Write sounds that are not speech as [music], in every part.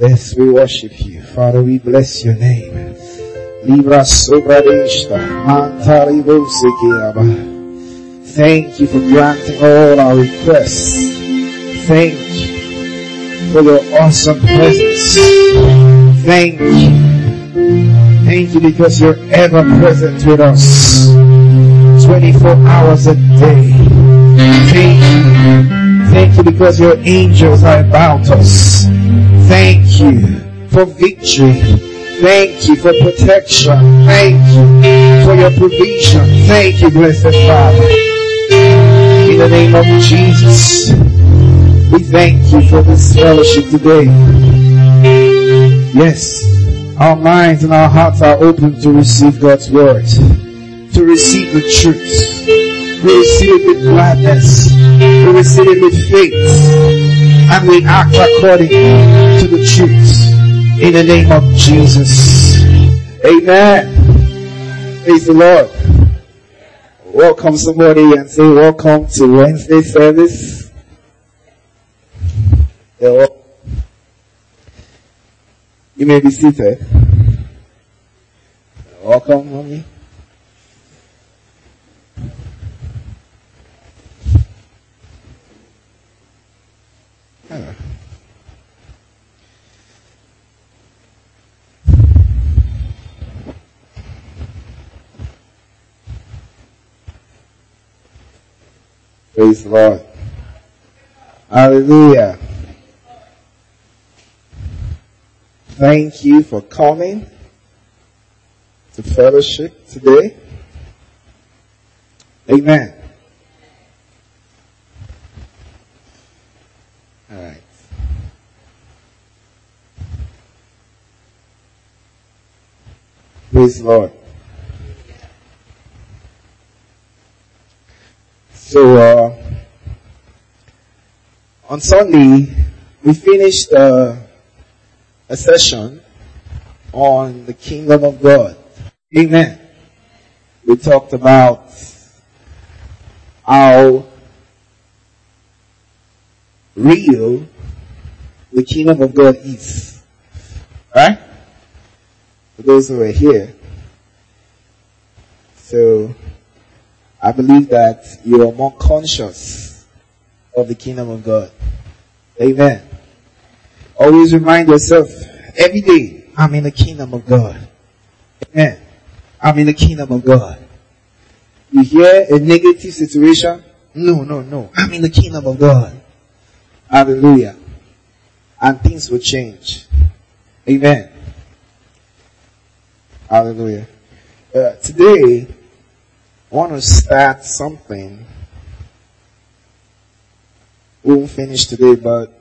Yes, we worship you. Father, we bless your name. Libra sobradeshta. Thank you for granting all our requests. Thank you for your awesome presence. Thank you. Thank you because you're ever present with us. 24 hours a day. Thank you. Thank you because your angels are about us. Thank you for victory. Thank you for protection. Thank you for your provision. Thank you, blessed Father. In the name of Jesus, we thank you for this fellowship today. Yes, our minds and our hearts are open to receive God's word, to receive the truth. We receive it with gladness. We receive it with faith and we act according to the truth in the name of Jesus. Amen. Praise the Lord. Welcome somebody and say welcome to Wednesday service. You may be seated. Welcome, mommy. Praise the Lord. Hallelujah. Thank you for coming to fellowship today. Amen. Praise Lord. So, uh, on Sunday, we finished uh, a session on the kingdom of God. Amen. We talked about how real the kingdom of God is. Right? Those who are here. So, I believe that you are more conscious of the kingdom of God. Amen. Always remind yourself every day, I'm in the kingdom of God. Amen. I'm in the kingdom of God. You hear a negative situation? No, no, no. I'm in the kingdom of God. Hallelujah. And things will change. Amen. Hallelujah. Uh, today, I want to start something. We won't finish today, but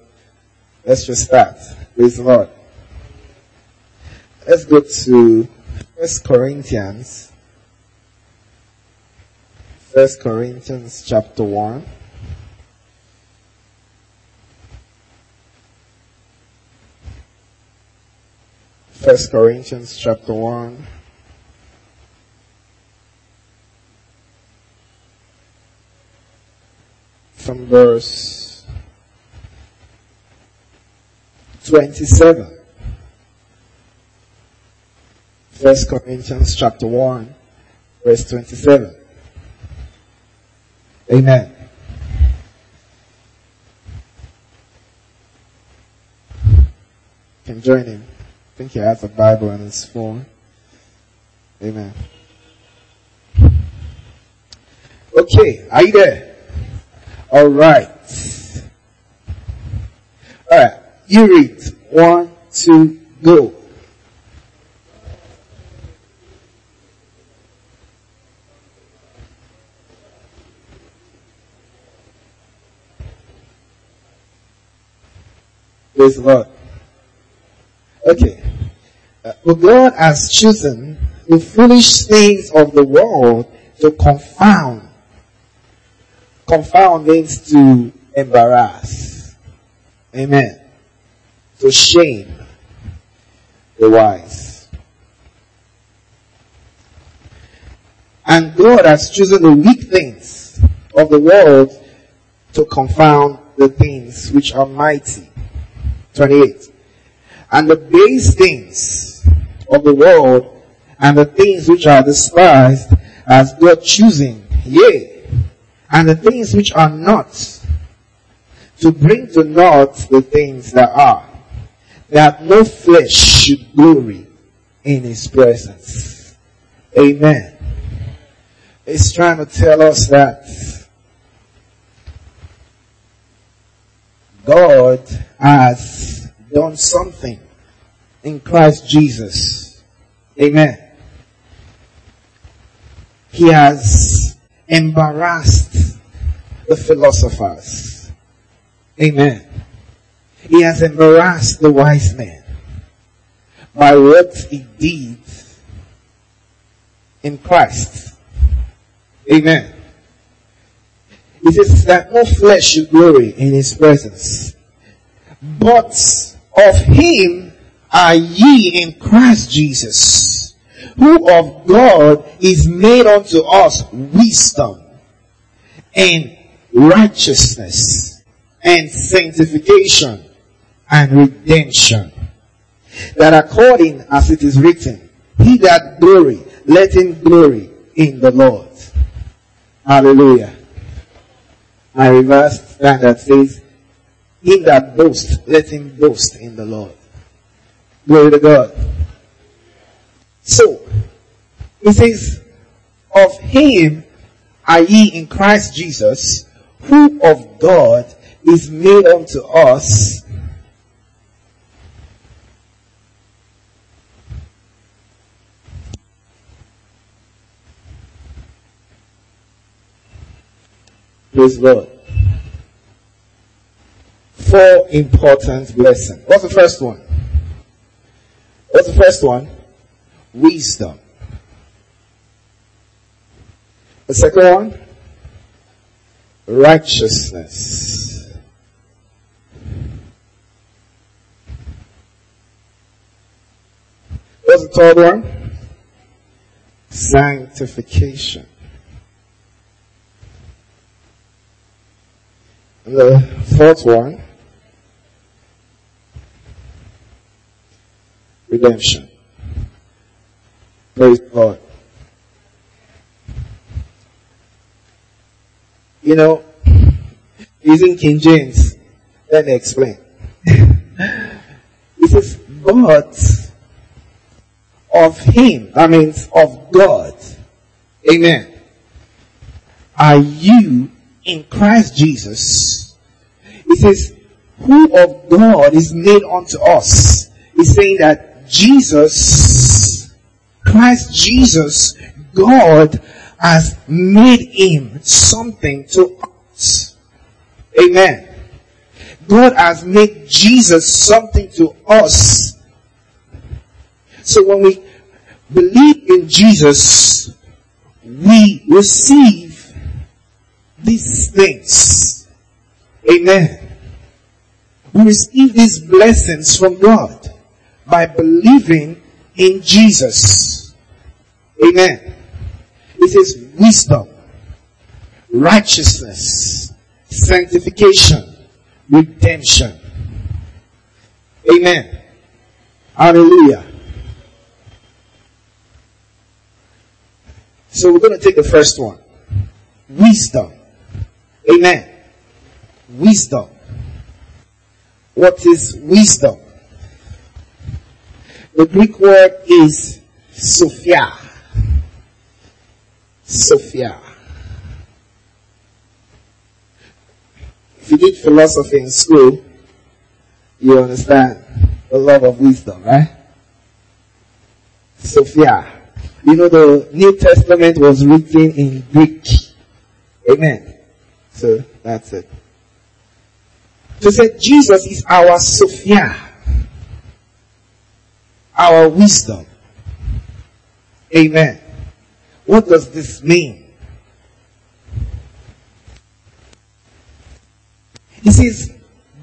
let's just start. Praise the Lord. Let's go to First Corinthians. First Corinthians chapter 1. First Corinthians chapter 1. from verse 27. First Corinthians chapter 1, verse 27. Amen. can join him. I think he has a Bible on his phone. Amen. Okay, are you there? All right. All right. You read. One, two, go. Praise the Lord. Okay. Uh, well, God has chosen the foolish things of the world to confound Confound means to embarrass. Amen. To shame the wise. And God has chosen the weak things of the world to confound the things which are mighty. 28. And the base things of the world and the things which are despised as God choosing, yea, and the things which are not, to bring to naught the things that are, that no flesh should glory in his presence. Amen. It's trying to tell us that God has done something in Christ Jesus. Amen. He has embarrassed the philosophers. Amen. He has embarrassed the wise men by what he did in Christ. Amen. He says that no flesh should glory in his presence. But of him are ye in Christ Jesus, who of God is made unto us wisdom and righteousness and sanctification and redemption. That according as it is written, he that glory, let him glory in the Lord. Hallelujah. I reverse that that says, he that boasts, let him boast in the Lord. Glory to God. So, he says, of him are ye in Christ Jesus, who of God is made unto us Praise God. Four important blessings. What's the first one? What's the first one? Wisdom. The second one? Righteousness. What's the third one? Sanctification. And the fourth one, redemption. Praise God. You know, using King James, let me explain. [laughs] it says, God of Him, that means of God. Amen. Are you in Christ Jesus, it says, who of God is made unto us. He's saying that Jesus, Christ Jesus, God has made him something to us. Amen. God has made Jesus something to us. So when we believe in Jesus, we receive these things. Amen. We receive these blessings from God by believing in Jesus. Amen. It is wisdom, righteousness, sanctification, redemption. Amen. Hallelujah. So we're going to take the first one. Wisdom. Amen. Wisdom. What is wisdom? The Greek word is Sophia. Sophia. If you did philosophy in school, you understand the love of wisdom, right? Sophia. You know the New Testament was written in Greek. Amen. So that's it. So say Jesus is our Sophia, our wisdom. Amen. What does this mean? He says,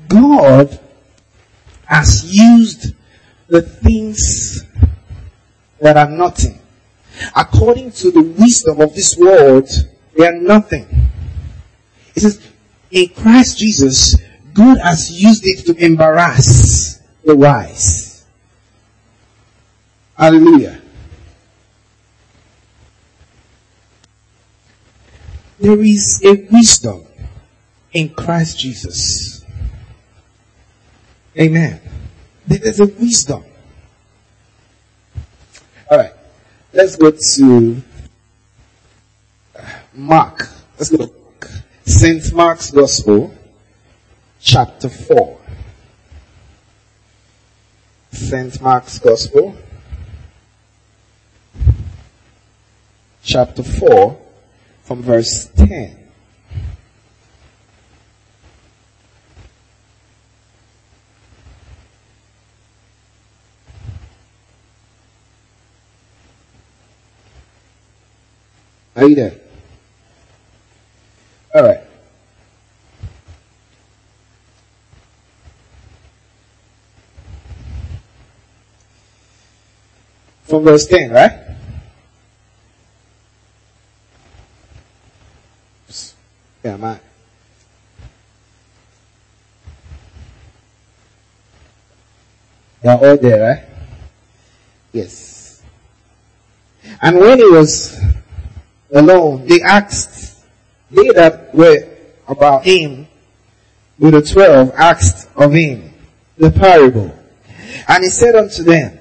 God has used the things that are nothing. According to the wisdom of this world, they are nothing. It says, in Christ Jesus, God has used it to embarrass the wise. Hallelujah. There is a wisdom in Christ Jesus. Amen. There is a wisdom. Alright. Let's go to Mark. Let's go to Mark. St. Mark's Gospel, chapter 4. St. Mark's Gospel, chapter 4, from verse 10. Are you there? All right. From verse 10, right? My. They are all there, right? Yes. And when he was alone, they asked, they that were about him, with the twelve, asked of him the parable. And he said unto them,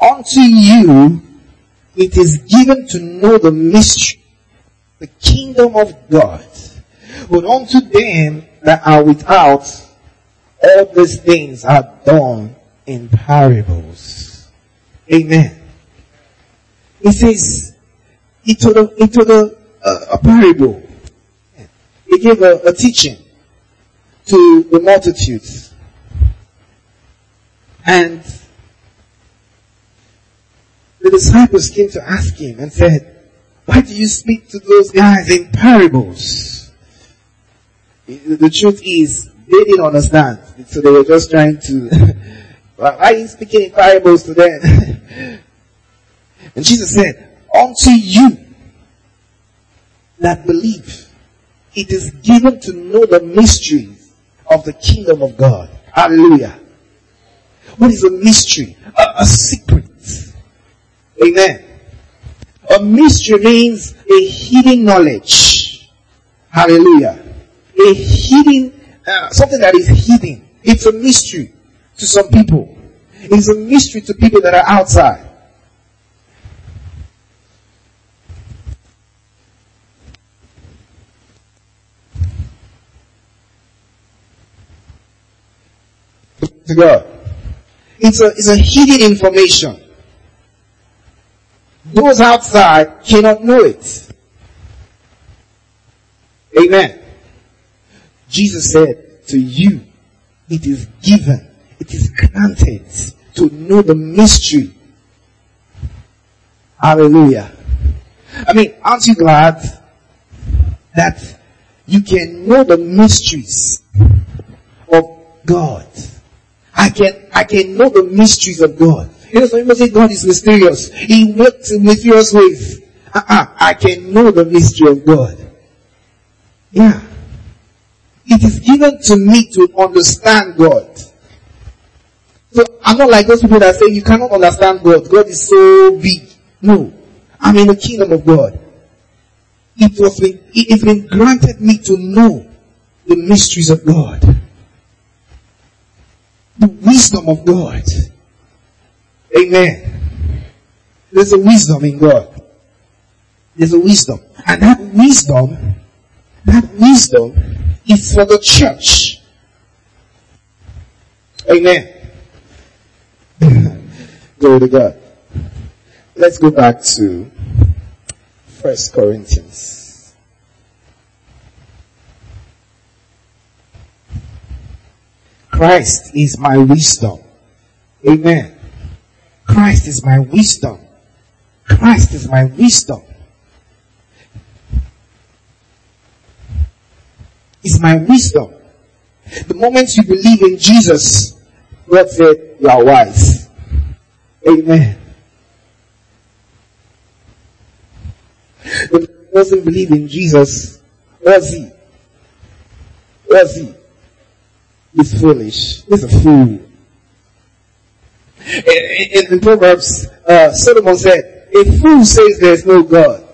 Unto you it is given to know the mystery, the kingdom of God. But unto them that are without, all these things are done in parables. Amen. He says, he told a, he told a, a, a parable. He gave a, a teaching to the multitudes. And the disciples came to ask him and said, why do you speak to those guys in parables? The truth is, they didn't understand. So they were just trying to, [laughs] why are you speaking in parables to them? [laughs] and Jesus said, unto you that believe, it is given to know the mysteries of the kingdom of God. Hallelujah. What is a mystery? A, a secret. Amen. A mystery means a hidden knowledge. Hallelujah. A hidden, uh, something that is hidden. It's a mystery to some people. It's a mystery to people that are outside. To God. It's a, it's a hidden information. Those outside cannot know it. Amen. Jesus said to you, it is given, it is granted to know the mystery. Hallelujah. I mean, aren't you glad that you can know the mysteries of God? I can, I can know the mysteries of God. You know, some people say God is mysterious. He works in mysterious ways. Uh-uh. I can know the mystery of God. Yeah. It is given to me to understand God. So I'm not like those people that say you cannot understand God. God is so big. No. I'm in the kingdom of God. It was been, it's been granted me to know the mysteries of God. The wisdom of God. Amen. There's a wisdom in God. There's a wisdom. And that wisdom, that wisdom is for the church. Amen. [laughs] Glory to God. Let's go back to First Corinthians. Christ is my wisdom. Amen. Christ is my wisdom. Christ is my wisdom. Is my wisdom. The moment you believe in Jesus, God said, you are wise. Amen. The doesn't believe in Jesus, was he? Was he? He's foolish. He's a fool. In, in Proverbs, uh, Solomon said, a fool says there's no God.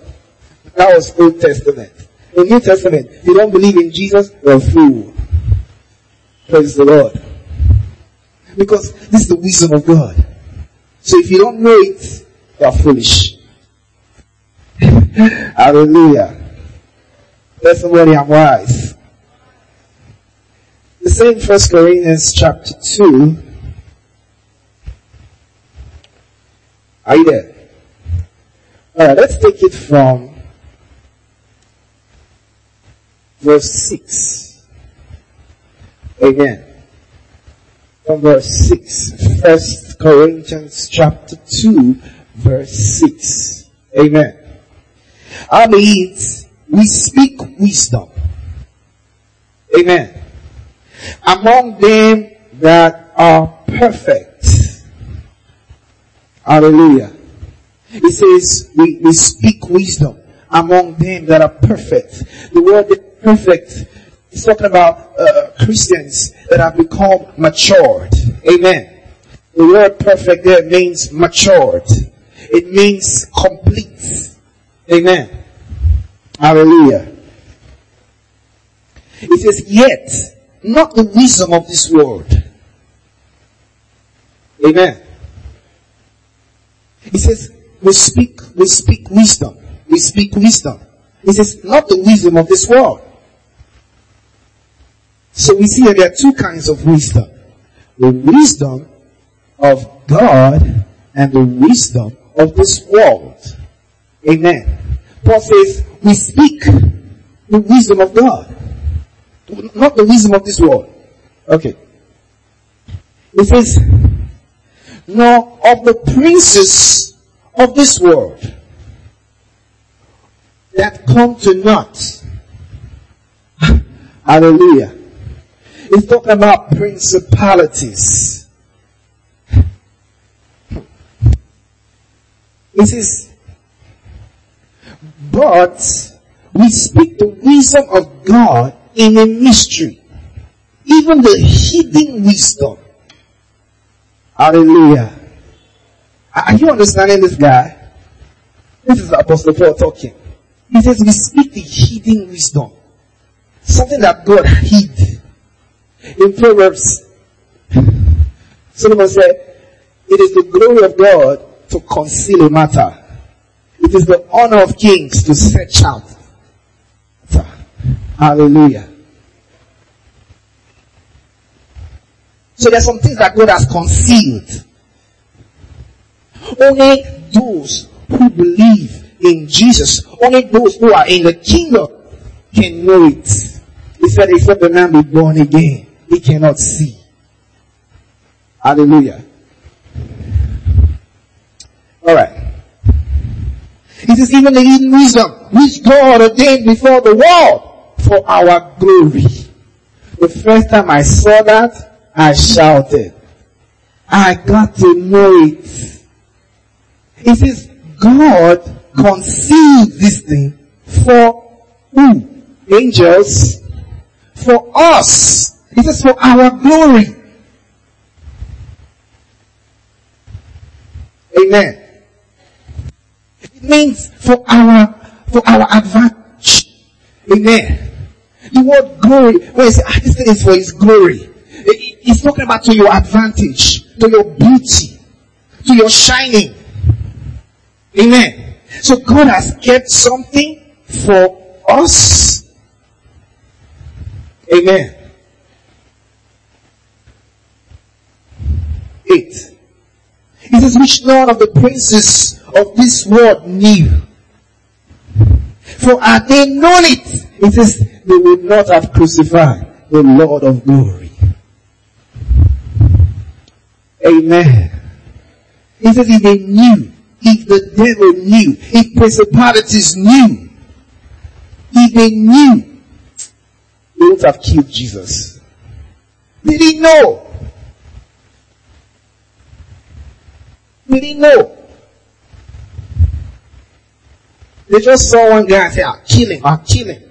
That was Old Testament. In New Testament, you don't believe in Jesus, you're a fool. Praise the Lord. Because this is the wisdom of God. So if you don't know it, you're foolish. [laughs] Hallelujah. Tell somebody I'm wise. The same First Corinthians chapter 2. Are you there? Alright, let's take it from verse 6. Again. From verse 6. First Corinthians chapter 2 verse 6. Amen. I means we speak wisdom. Amen. Among them that are perfect. Hallelujah. It says we, we speak wisdom among them that are perfect. The word perfect is talking about uh, Christians that have become matured. Amen. The word perfect there means matured. It means complete. Amen. Hallelujah. It says, yet, not the wisdom of this world. Amen. It says, we speak, we speak wisdom. We speak wisdom. It says, not the wisdom of this world. So we see that there are two kinds of wisdom. The wisdom of God and the wisdom of this world. Amen. Paul says, we speak the wisdom of God. Not the wisdom of this world. Okay. It says, nor of the princes of this world that come to naught. [laughs] Hallelujah. It's talking about principalities. [laughs] It says, but we speak the wisdom of God in a mystery. Even the hidden wisdom. Hallelujah. Are you understanding this guy? This is Apostle Paul talking. He says we speak the hidden wisdom. Something that God hid. In Proverbs, Solomon said, it is the glory of God to conceal a matter. It is the honor of kings to search out. Hallelujah. So there's some things that God has concealed. Only those who believe in Jesus, only those who are in the kingdom can know it. He said, except the man be born again, he cannot see. Hallelujah. Alright. It is even the hidden wisdom which God ordained before the world for our glory. The first time I saw that, I shouted. I got to know it. It says God conceived this thing for who? Angels. For us. It says for our glory. Amen. It means for our, for our advantage. Amen. The word glory, when you say, ah, this thing is for his glory. It's talking about to your advantage, to your beauty, to your shining. Amen. So God has kept something for us. Amen. Eight. It says, which none of the princes of this world knew. For had they known it, it says, they would not have crucified the Lord of glory. Amen. He says, if they knew, if the devil knew, if principalities knew, if they knew, they would have killed Jesus. They didn't know. They didn't know. They just saw one guy and say, I'm killing, I'm killing.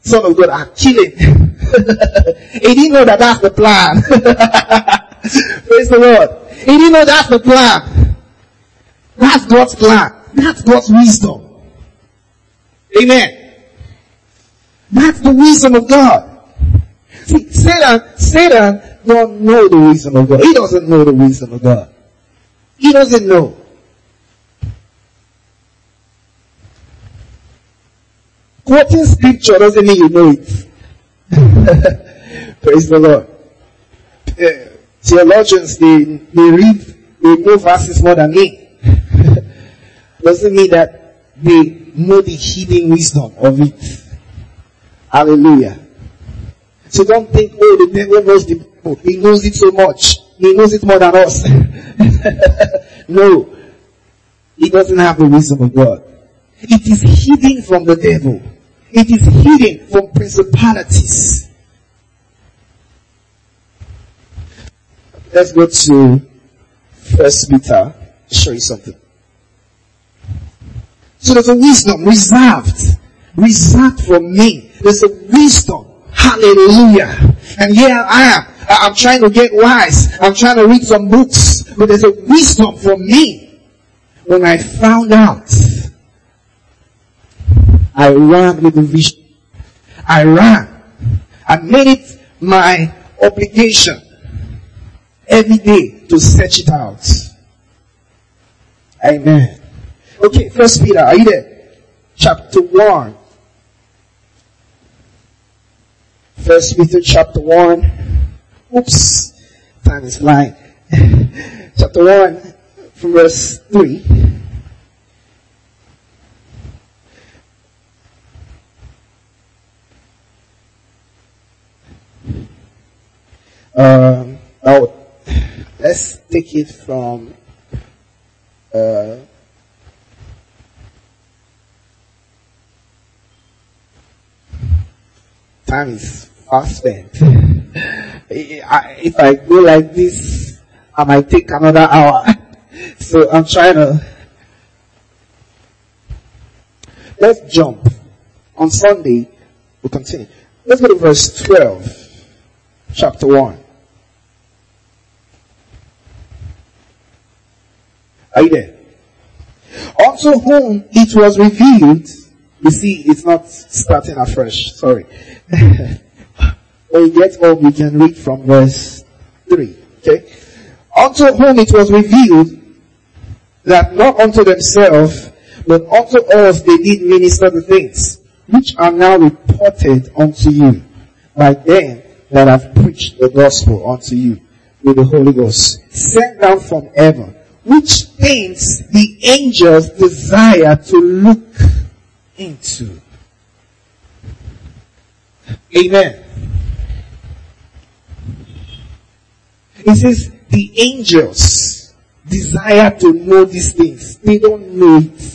Son of God, I'm killing. [laughs] he didn't know that that's the plan. [laughs] Praise the Lord. He didn't know that's the plan. That's God's plan. That's God's wisdom. Amen. That's the wisdom of God. See, Satan, Satan don't know the wisdom of God. He doesn't know the wisdom of God. He doesn't know. Quoting scripture doesn't mean you know it. [laughs] Praise the Lord. Theologians, they, they read, they know verses more than me. [laughs] doesn't mean that they know the hidden wisdom of it. Hallelujah. So don't think, oh, the devil knows the Bible. He knows it so much. He knows it more than us. [laughs] no. He doesn't have the wisdom of God. It is hidden from the devil. It is hidden from principalities. Let's go to First Peter. Show you something. So there's a wisdom reserved, reserved for me. There's a wisdom. Hallelujah. And here I am. I'm trying to get wise. I'm trying to read some books. But there's a wisdom for me. When I found out, I ran with the vision. I ran. I made it my obligation every day to search it out. Amen. Okay, First Peter, are you there? Chapter 1. First Peter chapter 1. Oops. Time is flying. [laughs] chapter 1 from verse 3. Um, oh, let's take it from uh, time is fast spent. [laughs] if I go like this, I might take another hour. [laughs] so I'm trying to. Let's jump. On Sunday, we'll continue. Let's go to verse 12, chapter 1. Are you there? Unto whom it was revealed, you see, it's not starting afresh, sorry. when you get up, you can read from verse 3. Okay? Unto whom it was revealed that not unto themselves, but unto us they did minister the things, which are now reported unto you by them that have preached the gospel unto you with the Holy Ghost, sent down from heaven, which things the angels desire to look into. Amen. He says the angels desire to know these things. They don't know it.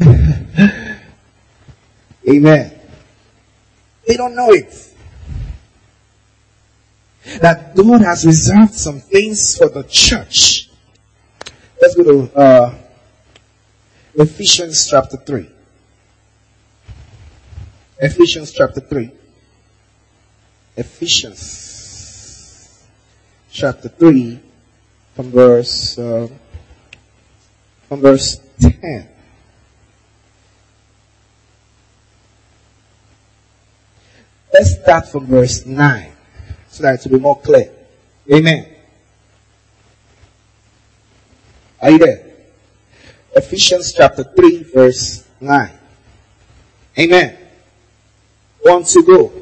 [laughs] Amen. They don't know it. That God has reserved some things for the church. Let's go to uh, Ephesians chapter 3. Ephesians chapter 3. Ephesians chapter 3 from verse uh, from verse 10. Let's start from verse 9 so that it will be more clear. Amen. Are you there? Ephesians chapter 3 verse 9. Amen. Want to go.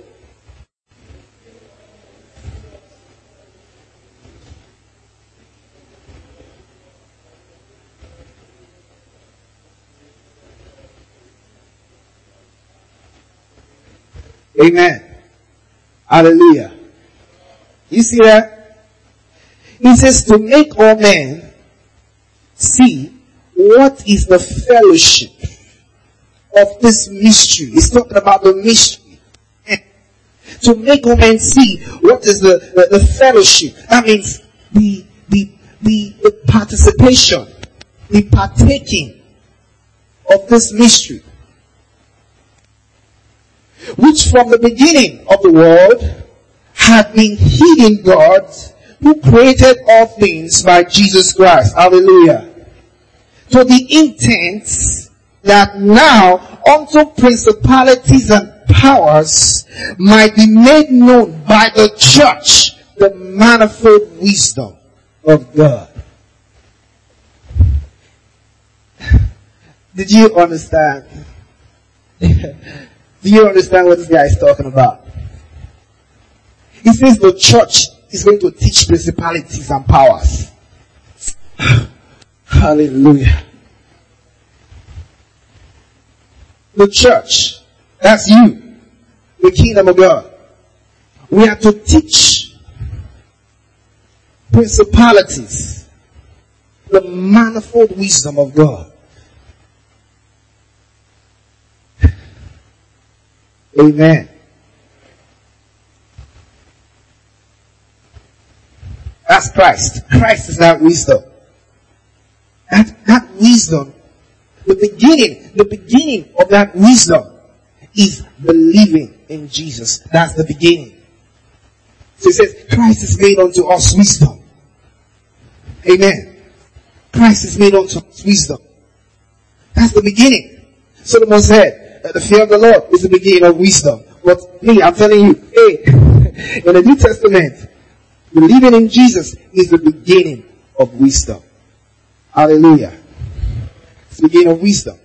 Amen. Hallelujah. You see that? He says to make all men see what is the fellowship of this mystery. He's talking about the mystery. [laughs] to make all men see what is the, the, the fellowship. That means the, the, the, the participation, the partaking of this mystery. which from the beginning of the world had been hidden God who created all things by Jesus Christ. Hallelujah. To the intent that now unto principalities and powers might be made known by the church the manifold wisdom of God. Did you understand? [laughs] Do you understand what this guy is talking about? He says the church is going to teach principalities and powers. [sighs] Hallelujah. The church, that's you, the kingdom of God. We are to teach principalities, the manifold wisdom of God. Amen. That's Christ. Christ is that wisdom. That, that wisdom, the beginning, the beginning of that wisdom is believing in Jesus. That's the beginning. So he says, Christ is made unto us wisdom. Amen. Christ is made unto us wisdom. That's the beginning. Solomon said, that the fear of the Lord is the beginning of wisdom. But me, I'm telling you, hey, [laughs] in the New Testament, believing in Jesus is the beginning of wisdom. Hallelujah. It's the beginning of wisdom.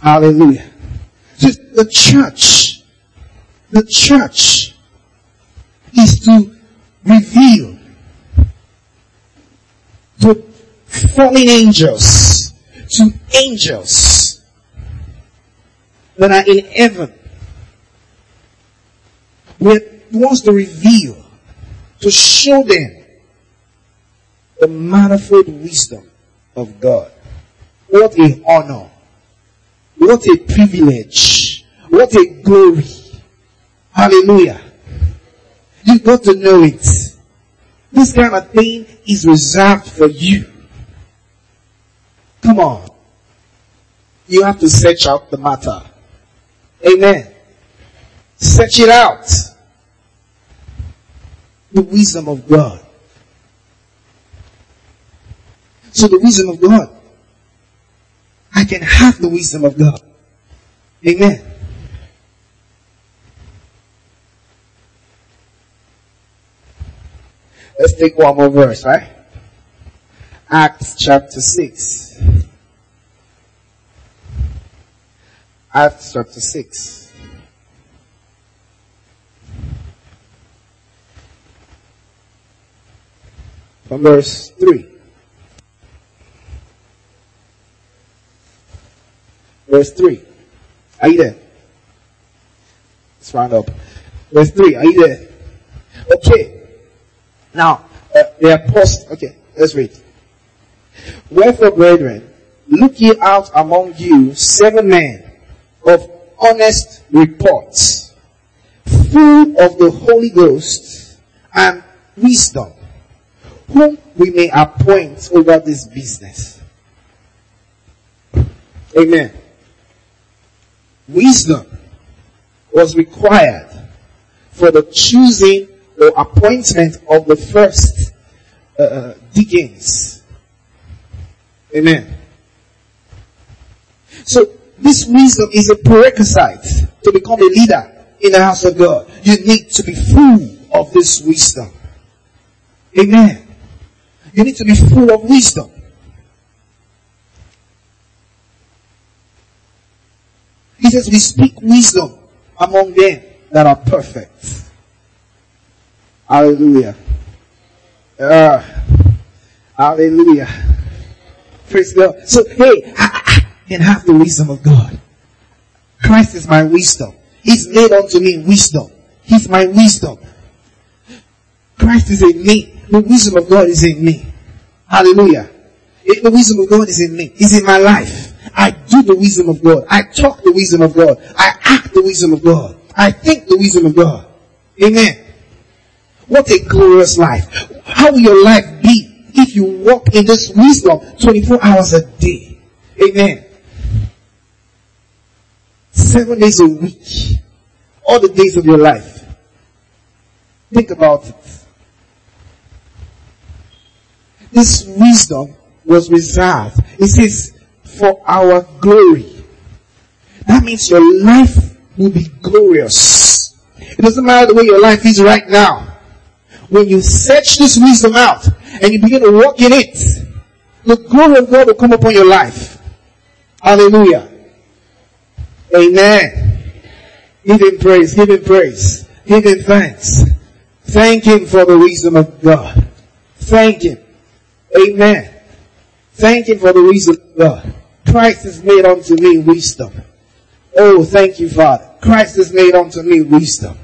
Hallelujah. So the church, the church is to reveal to fallen angels, to angels, that are in heaven. We wants to reveal, to show them the manifold wisdom of God. What a honor. What a privilege. What a glory. Hallelujah. You've got to know it. This kind of thing is reserved for you. Come on. You have to search out the matter. Amen. Search it out. The wisdom of God. So the wisdom of God. I can have the wisdom of God. Amen. Let's take one more verse, right? Acts chapter 6. Acts chapter 6. From verse 3. Verse 3. Are you there? Let's round up. Verse 3. Are you there? Okay. Now, uh, they are post. Okay, let's read. Wherefore, brethren, look ye out among you seven men of honest reports, full of the Holy Ghost and wisdom, whom we may appoint over this business. Amen. Wisdom was required for the choosing or appointment of the first uh, uh deacons. Amen. So this wisdom is a prerequisite to become a leader in the house of God. You need to be full of this wisdom. Amen. You need to be full of wisdom. He says we speak wisdom among them that are perfect. Hallelujah. Uh, hallelujah. Praise God. So, hey, I can have the wisdom of God. Christ is my wisdom. He's made unto me wisdom. He's my wisdom. Christ is in me. The wisdom of God is in me. Hallelujah. The wisdom of God is in me. It's in my life. I do the wisdom of God. I talk the wisdom of God. I act the wisdom of God. I think the wisdom of God. Amen. What a glorious life. How will your life be if you walk in this wisdom 24 hours a day? Amen seven days a week. all the days of your life. Think about it. This wisdom was reserved. It says, for our glory. That means your life will be glorious. It doesn't matter the way your life is right now. When you search this wisdom out and you begin to walk in it, the glory of God will come upon your life. Hallelujah. Amen. Give him praise, give him praise, give him thanks. Thank him for the wisdom of God. Thank him. Amen. Thank you for the wisdom of God. Christ has made unto me wisdom. Oh, thank you, Father. Christ has made unto me wisdom.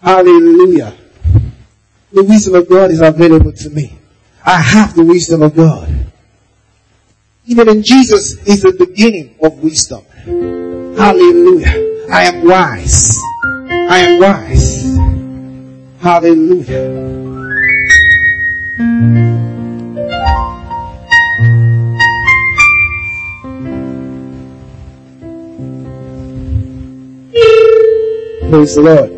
Hallelujah. The wisdom of God is available to me. I have the wisdom of God. Even in Jesus is the beginning of wisdom. Hallelujah. I am wise. I am wise. Hallelujah. Praise the Lord.